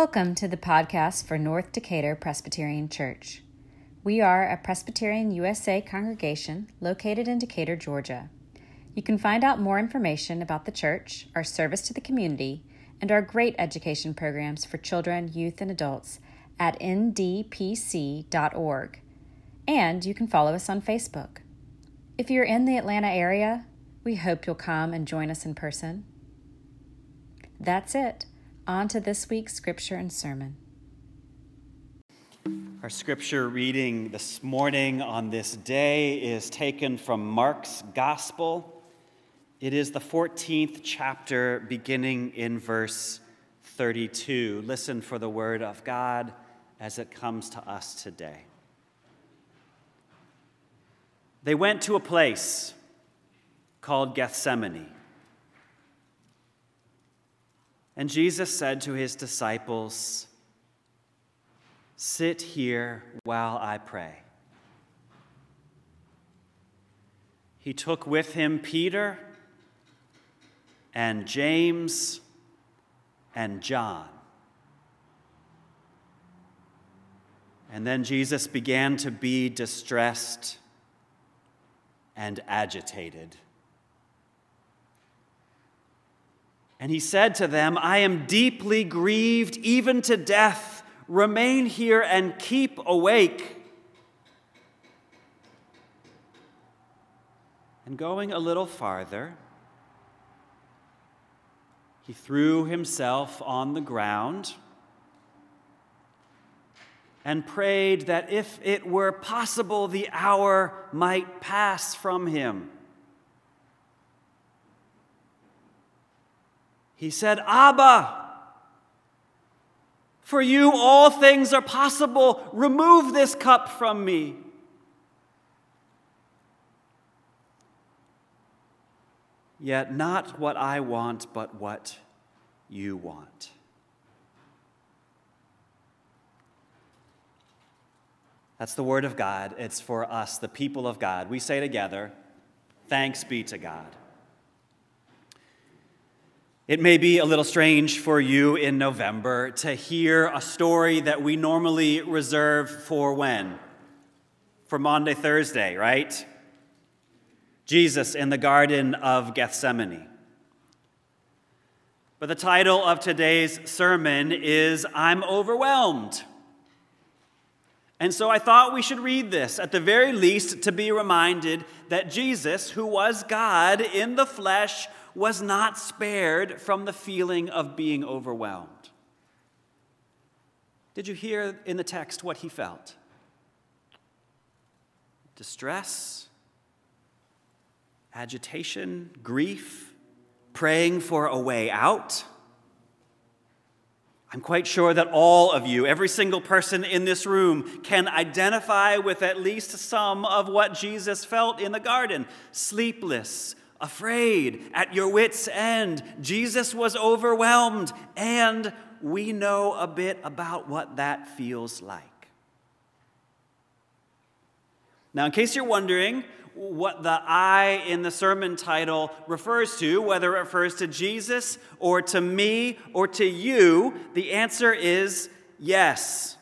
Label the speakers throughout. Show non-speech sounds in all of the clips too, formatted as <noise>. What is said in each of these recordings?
Speaker 1: Welcome to the podcast for North Decatur Presbyterian Church. We are a Presbyterian USA congregation located in Decatur, Georgia. You can find out more information about the church, our service to the community, and our great education programs for children, youth, and adults at ndpc.org. And you can follow us on Facebook. If you're in the Atlanta area, we hope you'll come and join us in person. That's it. On to this week's scripture and sermon.
Speaker 2: Our scripture reading this morning on this day is taken from Mark's Gospel. It is the 14th chapter, beginning in verse 32. Listen for the word of God as it comes to us today. They went to a place called Gethsemane. And Jesus said to his disciples, Sit here while I pray. He took with him Peter and James and John. And then Jesus began to be distressed and agitated. And he said to them, I am deeply grieved, even to death. Remain here and keep awake. And going a little farther, he threw himself on the ground and prayed that if it were possible, the hour might pass from him. He said, Abba, for you all things are possible. Remove this cup from me. Yet not what I want, but what you want. That's the word of God. It's for us, the people of God. We say together, Thanks be to God. It may be a little strange for you in November to hear a story that we normally reserve for when? For Maundy, Thursday, right? Jesus in the Garden of Gethsemane. But the title of today's sermon is I'm Overwhelmed. And so I thought we should read this, at the very least, to be reminded that Jesus, who was God in the flesh, was not spared from the feeling of being overwhelmed. Did you hear in the text what he felt? Distress, agitation, grief, praying for a way out. I'm quite sure that all of you, every single person in this room, can identify with at least some of what Jesus felt in the garden sleepless, afraid, at your wits' end. Jesus was overwhelmed, and we know a bit about what that feels like. Now, in case you're wondering what the I in the sermon title refers to, whether it refers to Jesus or to me or to you, the answer is yes.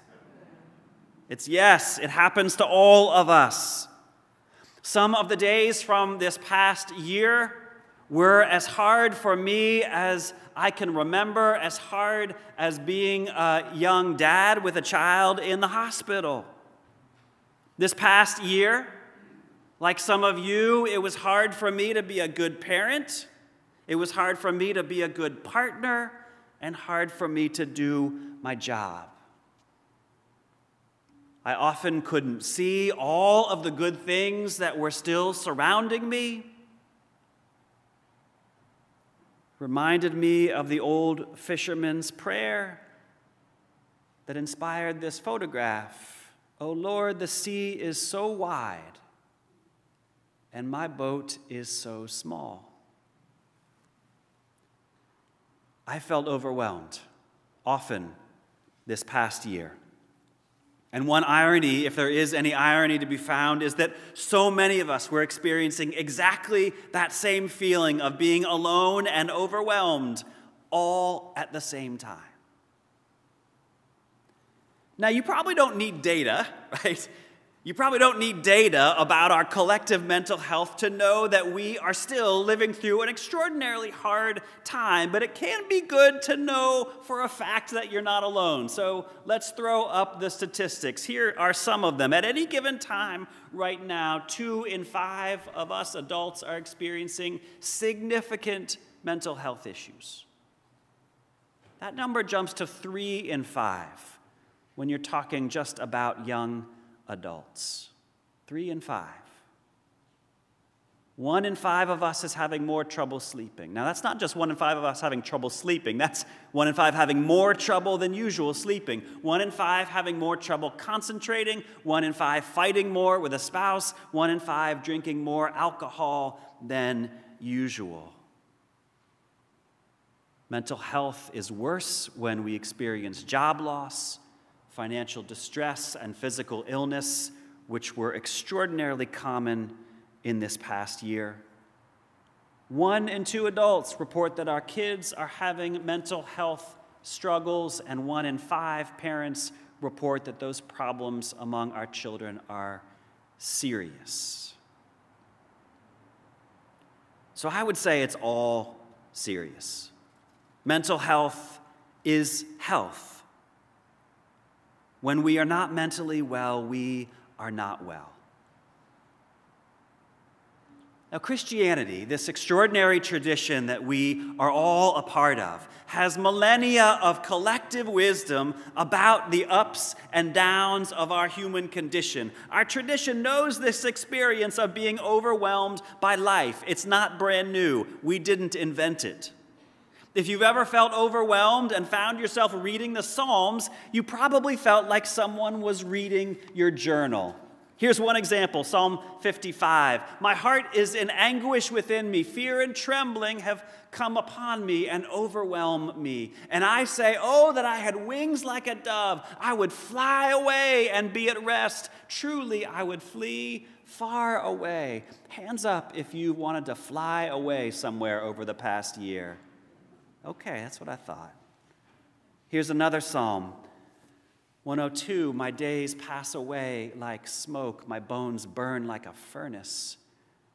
Speaker 2: It's yes, it happens to all of us. Some of the days from this past year were as hard for me as I can remember, as hard as being a young dad with a child in the hospital. This past year, like some of you, it was hard for me to be a good parent. It was hard for me to be a good partner and hard for me to do my job. I often couldn't see all of the good things that were still surrounding me. Reminded me of the old fisherman's prayer that inspired this photograph. Oh Lord, the sea is so wide, and my boat is so small. I felt overwhelmed often this past year. And one irony, if there is any irony to be found, is that so many of us were experiencing exactly that same feeling of being alone and overwhelmed all at the same time. Now, you probably don't need data, <laughs> right? You probably don't need data about our collective mental health to know that we are still living through an extraordinarily hard time, but it can be good to know for a fact that you're not alone. So let's throw up the statistics. Here are some of them. At any given time, right now, two in five of us adults are experiencing significant mental health issues. That number jumps to three in five when you're talking just about young adults. Three in five. One in five of us is having more trouble sleeping. Now, that's not just one in five of us having trouble sleeping. That's one in five having more trouble than usual sleeping. One in five having more trouble concentrating. One in five fighting more with a spouse. One in five drinking more alcohol than usual. Mental health is worse when we experience job loss, financial distress, and physical illness, which were extraordinarily common in this past year. One in two adults report that our kids are having mental health struggles, and one in five parents report that those problems among our children are serious. So I would say it's all serious. Mental health is health. When we are not mentally well, we are not well. Now, Christianity, this extraordinary tradition that we are all a part of, has millennia of collective wisdom about the ups and downs of our human condition. Our tradition knows this experience of being overwhelmed by life. It's not brand new, we didn't invent it. If you've ever felt overwhelmed and found yourself reading the Psalms, you probably felt like someone was reading your journal. Here's one example Psalm 55. My heart is in anguish within me. Fear and trembling have come upon me and overwhelm me. And I say, Oh, that I had wings like a dove. I would fly away and be at rest. Truly, I would flee far away. Hands up if you wanted to fly away somewhere over the past year. Okay, that's what I thought. Here's another psalm 102 My days pass away like smoke, my bones burn like a furnace.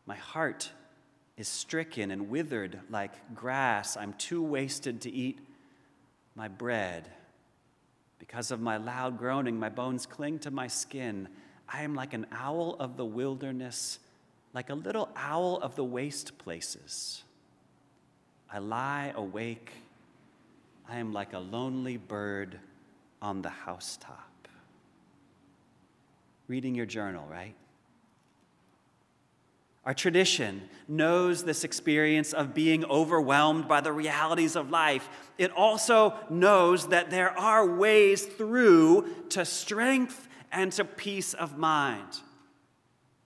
Speaker 2: My heart is stricken and withered like grass. I'm too wasted to eat my bread. Because of my loud groaning, my bones cling to my skin. I am like an owl of the wilderness, like a little owl of the waste places. I lie awake. I am like a lonely bird on the housetop. Reading your journal, right? Our tradition knows this experience of being overwhelmed by the realities of life. It also knows that there are ways through to strength and to peace of mind.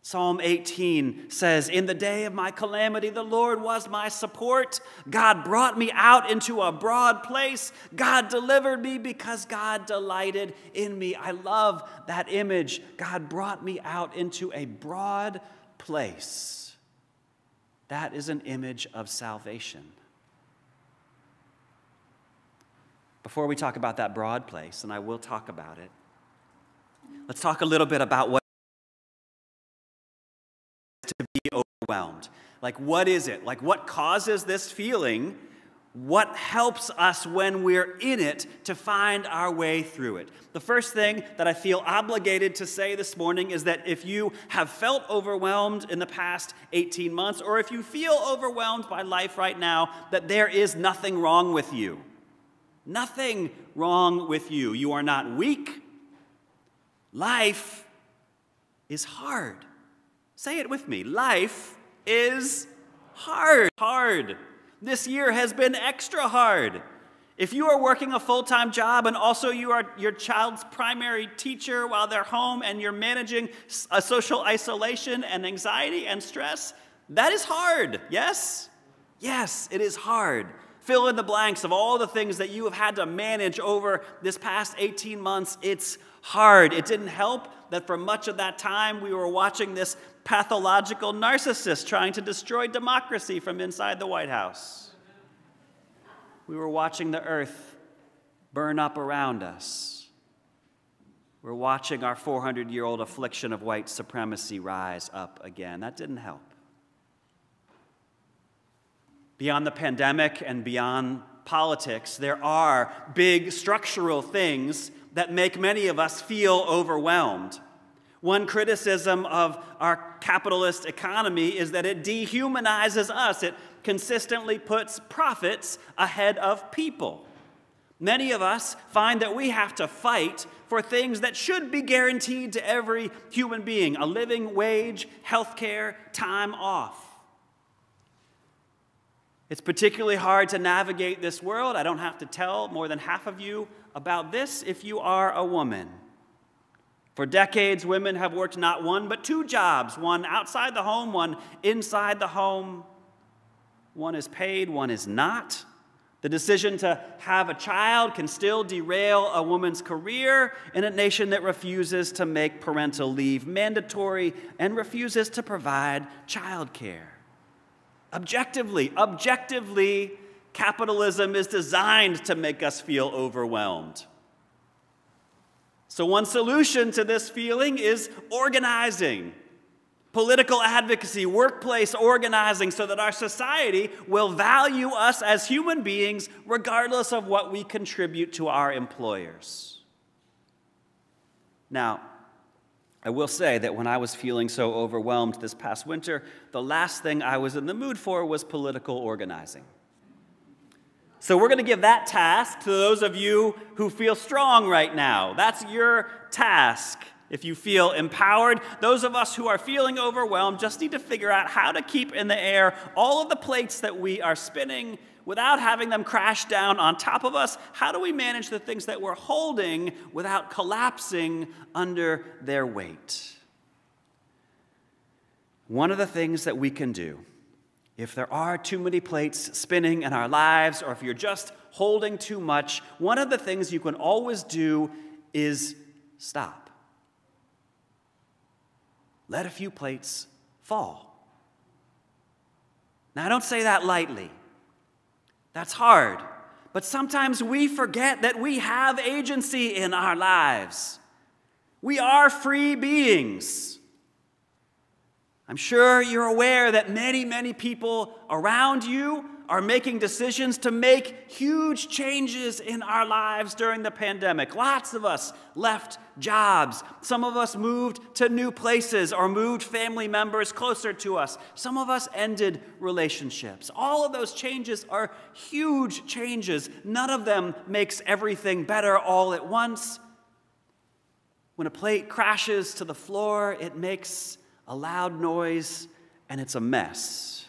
Speaker 2: Psalm 18 says, In the day of my calamity, the Lord was my support. God brought me out into a broad place. God delivered me because God delighted in me. I love that image. God brought me out into a broad place. That is an image of salvation. Before we talk about that broad place, and I will talk about it, let's talk a little bit about what to be overwhelmed. Like, what is it? Like, what causes this feeling? What helps us when we're in it to find our way through it? The first thing that I feel obligated to say this morning is that if you have felt overwhelmed in the past 18 months, or if you feel overwhelmed by life right now, that there is nothing wrong with you. Nothing wrong with you. You are not weak. Life is hard. Say it with me. Life is hard. Hard. This year has been extra hard. If you are working a full time job and also you are your child's primary teacher while they're home and you're managing a social isolation and anxiety and stress, that is hard. Yes? Yes, it is hard. Fill in the blanks of all the things that you have had to manage over this past 18 months. It's hard. It didn't help that for much of that time we were watching this pathological narcissist trying to destroy democracy from inside the White House. We were watching the earth burn up around us. We're watching our 400 year old affliction of white supremacy rise up again. That didn't help. Beyond the pandemic and beyond politics, there are big structural things that make many of us feel overwhelmed. One criticism of our capitalist economy is that it dehumanizes us. It consistently puts profits ahead of people. Many of us find that we have to fight for things that should be guaranteed to every human being a living wage, health care, time off. It's particularly hard to navigate this world. I don't have to tell more than half of you about this if you are a woman. For decades, women have worked not one but two jobs one outside the home, one inside the home. One is paid, one is not. The decision to have a child can still derail a woman's career in a nation that refuses to make parental leave mandatory and refuses to provide childcare. Objectively, objectively, capitalism is designed to make us feel overwhelmed. So, one solution to this feeling is organizing, political advocacy, workplace organizing, so that our society will value us as human beings regardless of what we contribute to our employers. Now, I will say that when I was feeling so overwhelmed this past winter, the last thing I was in the mood for was political organizing. So we're going to give that task to those of you who feel strong right now. That's your task. If you feel empowered, those of us who are feeling overwhelmed just need to figure out how to keep in the air all of the plates that we are spinning without having them crash down on top of us? How do we manage the things that we're holding without collapsing under their weight? One of the things that we can do, if there are too many plates spinning in our lives, or if you're just holding too much, one of the things you can always do is stop. Let a few plates fall. Now, I don't say that lightly. That's hard. But sometimes we forget that we have agency in our lives. We are free beings. I'm sure you're aware that many, many people around you are making decisions to make huge changes in our lives during the pandemic. Lots of us left jobs. Some of us moved to new places or moved family members closer to us. Some of us ended relationships. All of those changes are huge changes. None of them makes everything better all at once. When a plate crashes to the floor, it makes a loud noise and it's a mess.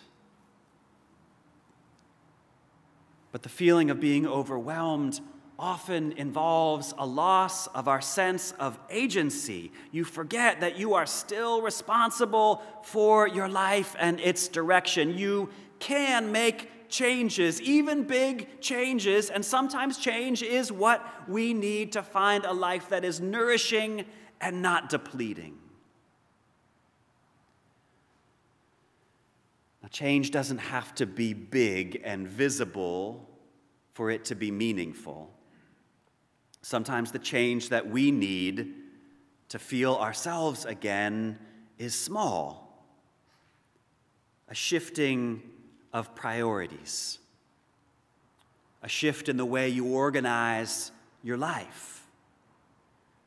Speaker 2: But the feeling of being overwhelmed often involves a loss of our sense of agency. You forget that you are still responsible for your life and its direction. You can make changes, even big changes, and sometimes change is what we need to find a life that is nourishing and not depleting. Now, change doesn't have to be big and visible for it to be meaningful. Sometimes the change that we need to feel ourselves again is small a shifting of priorities, a shift in the way you organize your life,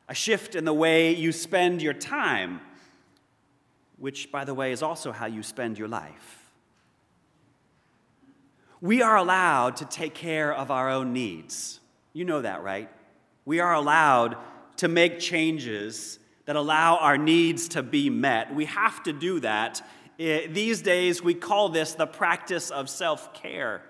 Speaker 2: a shift in the way you spend your time, which, by the way, is also how you spend your life. We are allowed to take care of our own needs. You know that, right? We are allowed to make changes that allow our needs to be met. We have to do that. These days, we call this the practice of self care.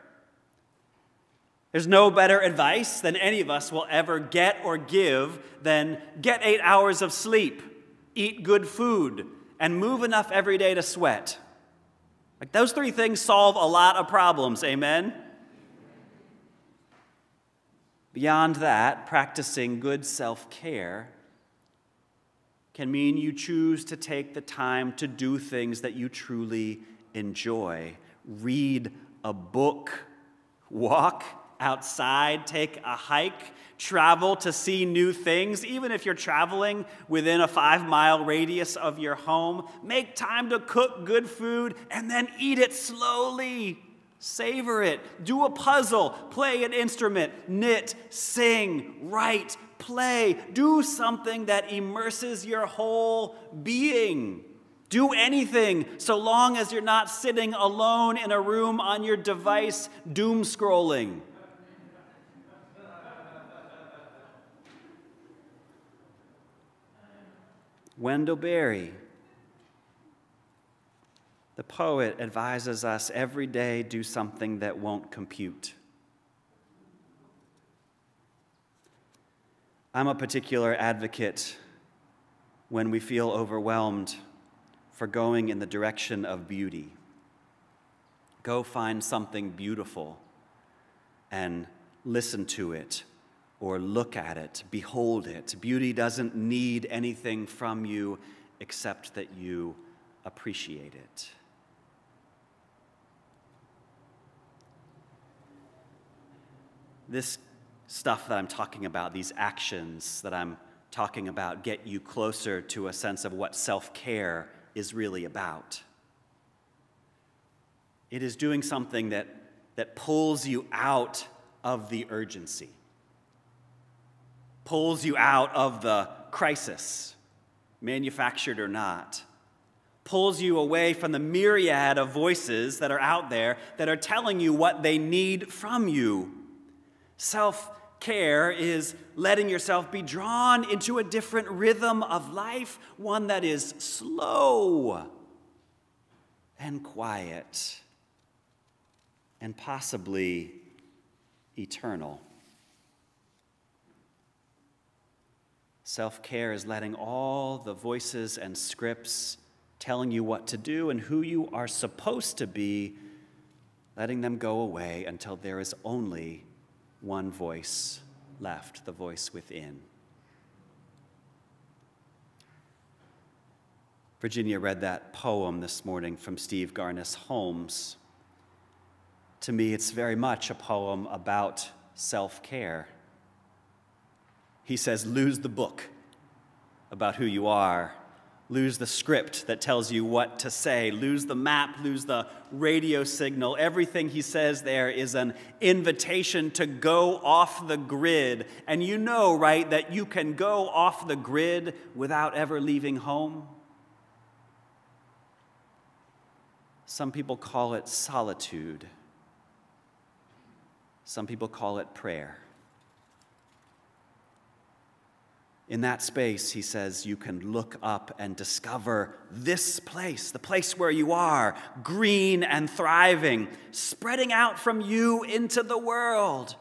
Speaker 2: There's no better advice than any of us will ever get or give than get eight hours of sleep, eat good food, and move enough every day to sweat. Like those three things solve a lot of problems, amen? Beyond that, practicing good self care can mean you choose to take the time to do things that you truly enjoy. Read a book, walk outside, take a hike, travel to see new things, even if you're traveling within a five mile radius of your home. Make time to cook good food and then eat it slowly. Savor it. Do a puzzle. Play an instrument. Knit, sing, write, play. Do something that immerses your whole being. Do anything so long as you're not sitting alone in a room on your device doom scrolling. Wendell Berry, the poet, advises us every day do something that won't compute. I'm a particular advocate when we feel overwhelmed for going in the direction of beauty. Go find something beautiful and listen to it or look at it, behold it. Beauty doesn't need anything from you except that you appreciate it. This stuff that I'm talking about, these actions that I'm talking about, get you closer to a sense of what self care is really about. It is doing something that, that pulls you out of the urgency, pulls you out of the crisis, manufactured or not, pulls you away from the myriad of voices that are out there that are telling you what they need from you. Self care is letting yourself be drawn into a different rhythm of life, one that is slow and quiet and possibly eternal. Self care is letting all the voices and scripts telling you what to do and who you are supposed to be, letting them go away until there is only one voice left, the voice within. Virginia read that poem this morning from Steve Garnaas Holmes. To me, it's very much a poem about self care. He says, Lose the book about who you are lose the script that tells you what to say, lose the map, lose the radio signal. Everything he says there is an invitation to go off the grid. And you know, right, that you can go off the grid without ever leaving home? Some people call it solitude. Some people call it prayer. In that space, he says, you can look up and discover this place, the place where you are, green and thriving, spreading out from you into the world.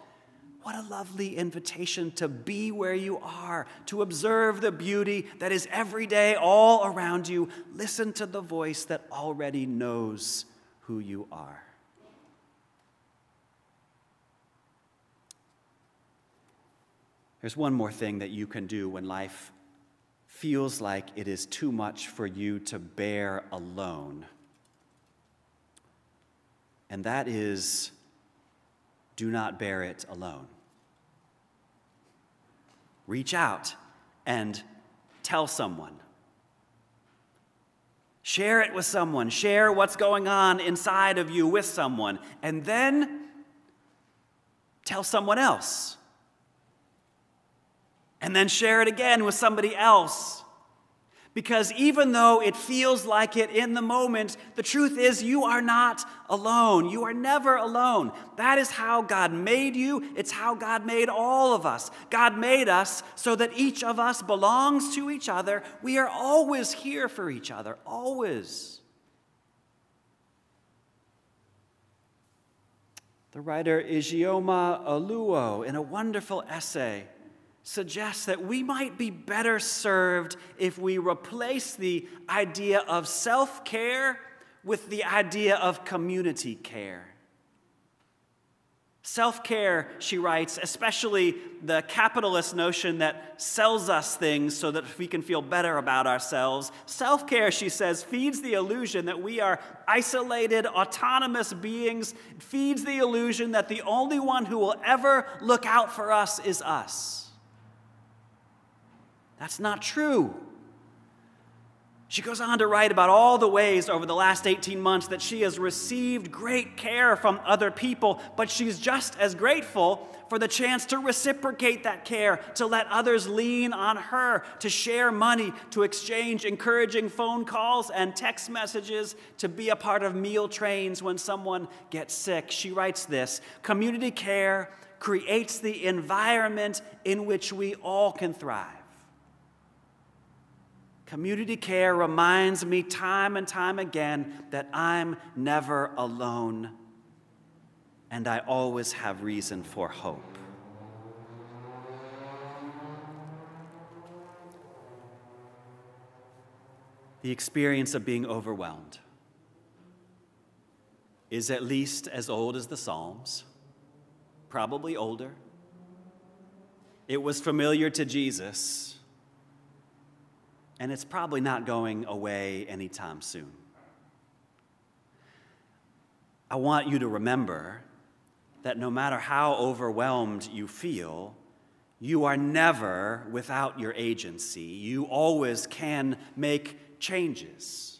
Speaker 2: What a lovely invitation to be where you are, to observe the beauty that is every day all around you. Listen to the voice that already knows who you are. There's one more thing that you can do when life feels like it is too much for you to bear alone. And that is do not bear it alone. Reach out and tell someone. Share it with someone. Share what's going on inside of you with someone. And then tell someone else and then share it again with somebody else. Because even though it feels like it in the moment, the truth is you are not alone. You are never alone. That is how God made you. It's how God made all of us. God made us so that each of us belongs to each other. We are always here for each other, always. The writer Ijeoma Oluo, in a wonderful essay, suggests that we might be better served if we replace the idea of self care with the idea of community care. Self care, she writes, especially the capitalist notion that sells us things so that we can feel better about ourselves. Self care, she says, feeds the illusion that we are isolated, autonomous beings, it feeds the illusion that the only one who will ever look out for us is us. That's not true. She goes on to write about all the ways over the last 18 months that she has received great care from other people, but she's just as grateful for the chance to reciprocate that care, to let others lean on her, to share money, to exchange encouraging phone calls and text messages, to be a part of meal trains when someone gets sick. She writes this Community care creates the environment in which we all can thrive. Community care reminds me time and time again that I'm never alone and I always have reason for hope. The experience of being overwhelmed is at least as old as the Psalms, probably older. It was familiar to Jesus and it's probably not going away anytime soon. I want you to remember that no matter how overwhelmed you feel, you are never without your agency. You always can make changes.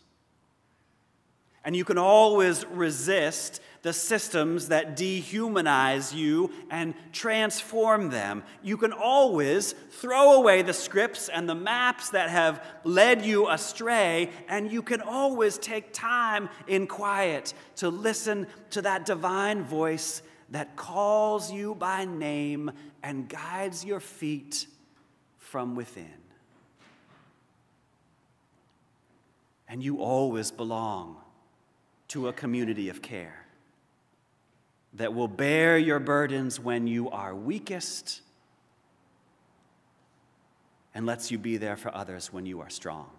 Speaker 2: And you can always resist the systems that dehumanize you and transform them. You can always throw away the scripts and the maps that have led you astray, and you can always take time in quiet to listen to that divine voice that calls you by name and guides your feet from within. And you always belong to a community of care that will bear your burdens when you are weakest and lets you be there for others when you are strong.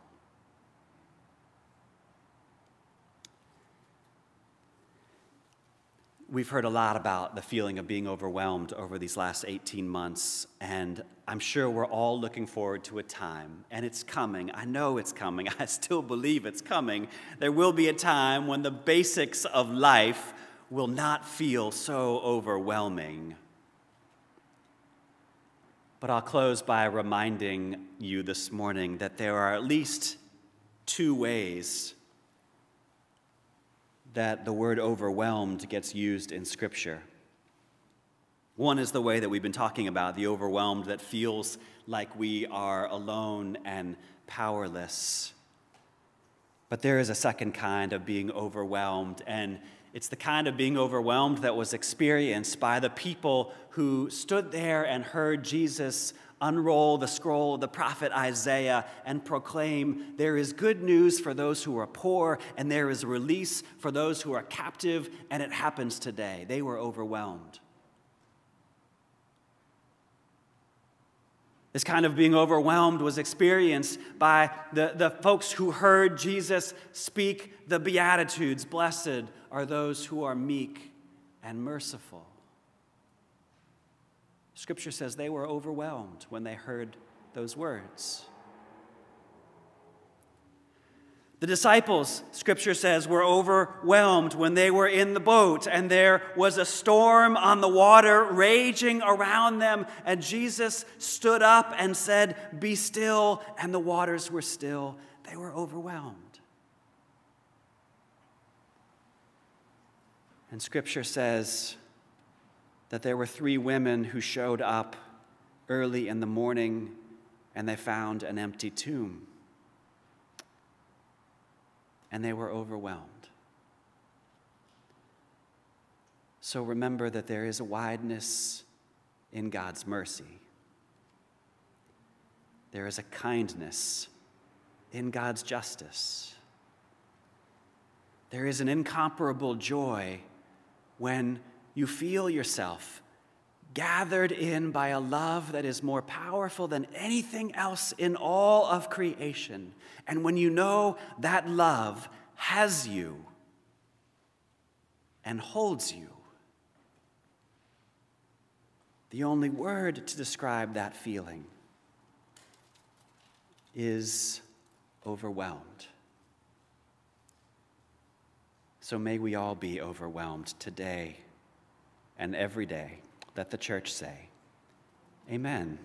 Speaker 2: We've heard a lot about the feeling of being overwhelmed over these last 18 months, and I'm sure we're all looking forward to a time, and it's coming. I know it's coming. <laughs> I still believe it's coming. There will be a time when the basics of life will not feel so overwhelming. But I'll close by reminding you this morning that there are at least two ways that the word overwhelmed gets used in Scripture. One is the way that we've been talking about, the overwhelmed that feels like we are alone and powerless. But there is a second kind of being overwhelmed, and it's the kind of being overwhelmed that was experienced by the people who stood there and heard Jesus unroll the scroll of the prophet Isaiah and proclaim, There is good news for those who are poor, and there is release for those who are captive, and it happens today. They were overwhelmed. This kind of being overwhelmed was experienced by the, the folks who heard Jesus speak the Beatitudes Blessed are those who are meek and merciful. Scripture says they were overwhelmed when they heard those words. The disciples, scripture says, were overwhelmed when they were in the boat and there was a storm on the water raging around them. And Jesus stood up and said, Be still. And the waters were still. They were overwhelmed. And scripture says that there were three women who showed up early in the morning and they found an empty tomb. And they were overwhelmed. So remember that there is a wideness in God's mercy. There is a kindness in God's justice. There is an incomparable joy when you feel yourself gathered in by a love that is more powerful than anything else in all of creation. And when you know that love has you and holds you, the only word to describe that feeling is overwhelmed. So may we all be overwhelmed today and every day. Let the church say, Amen.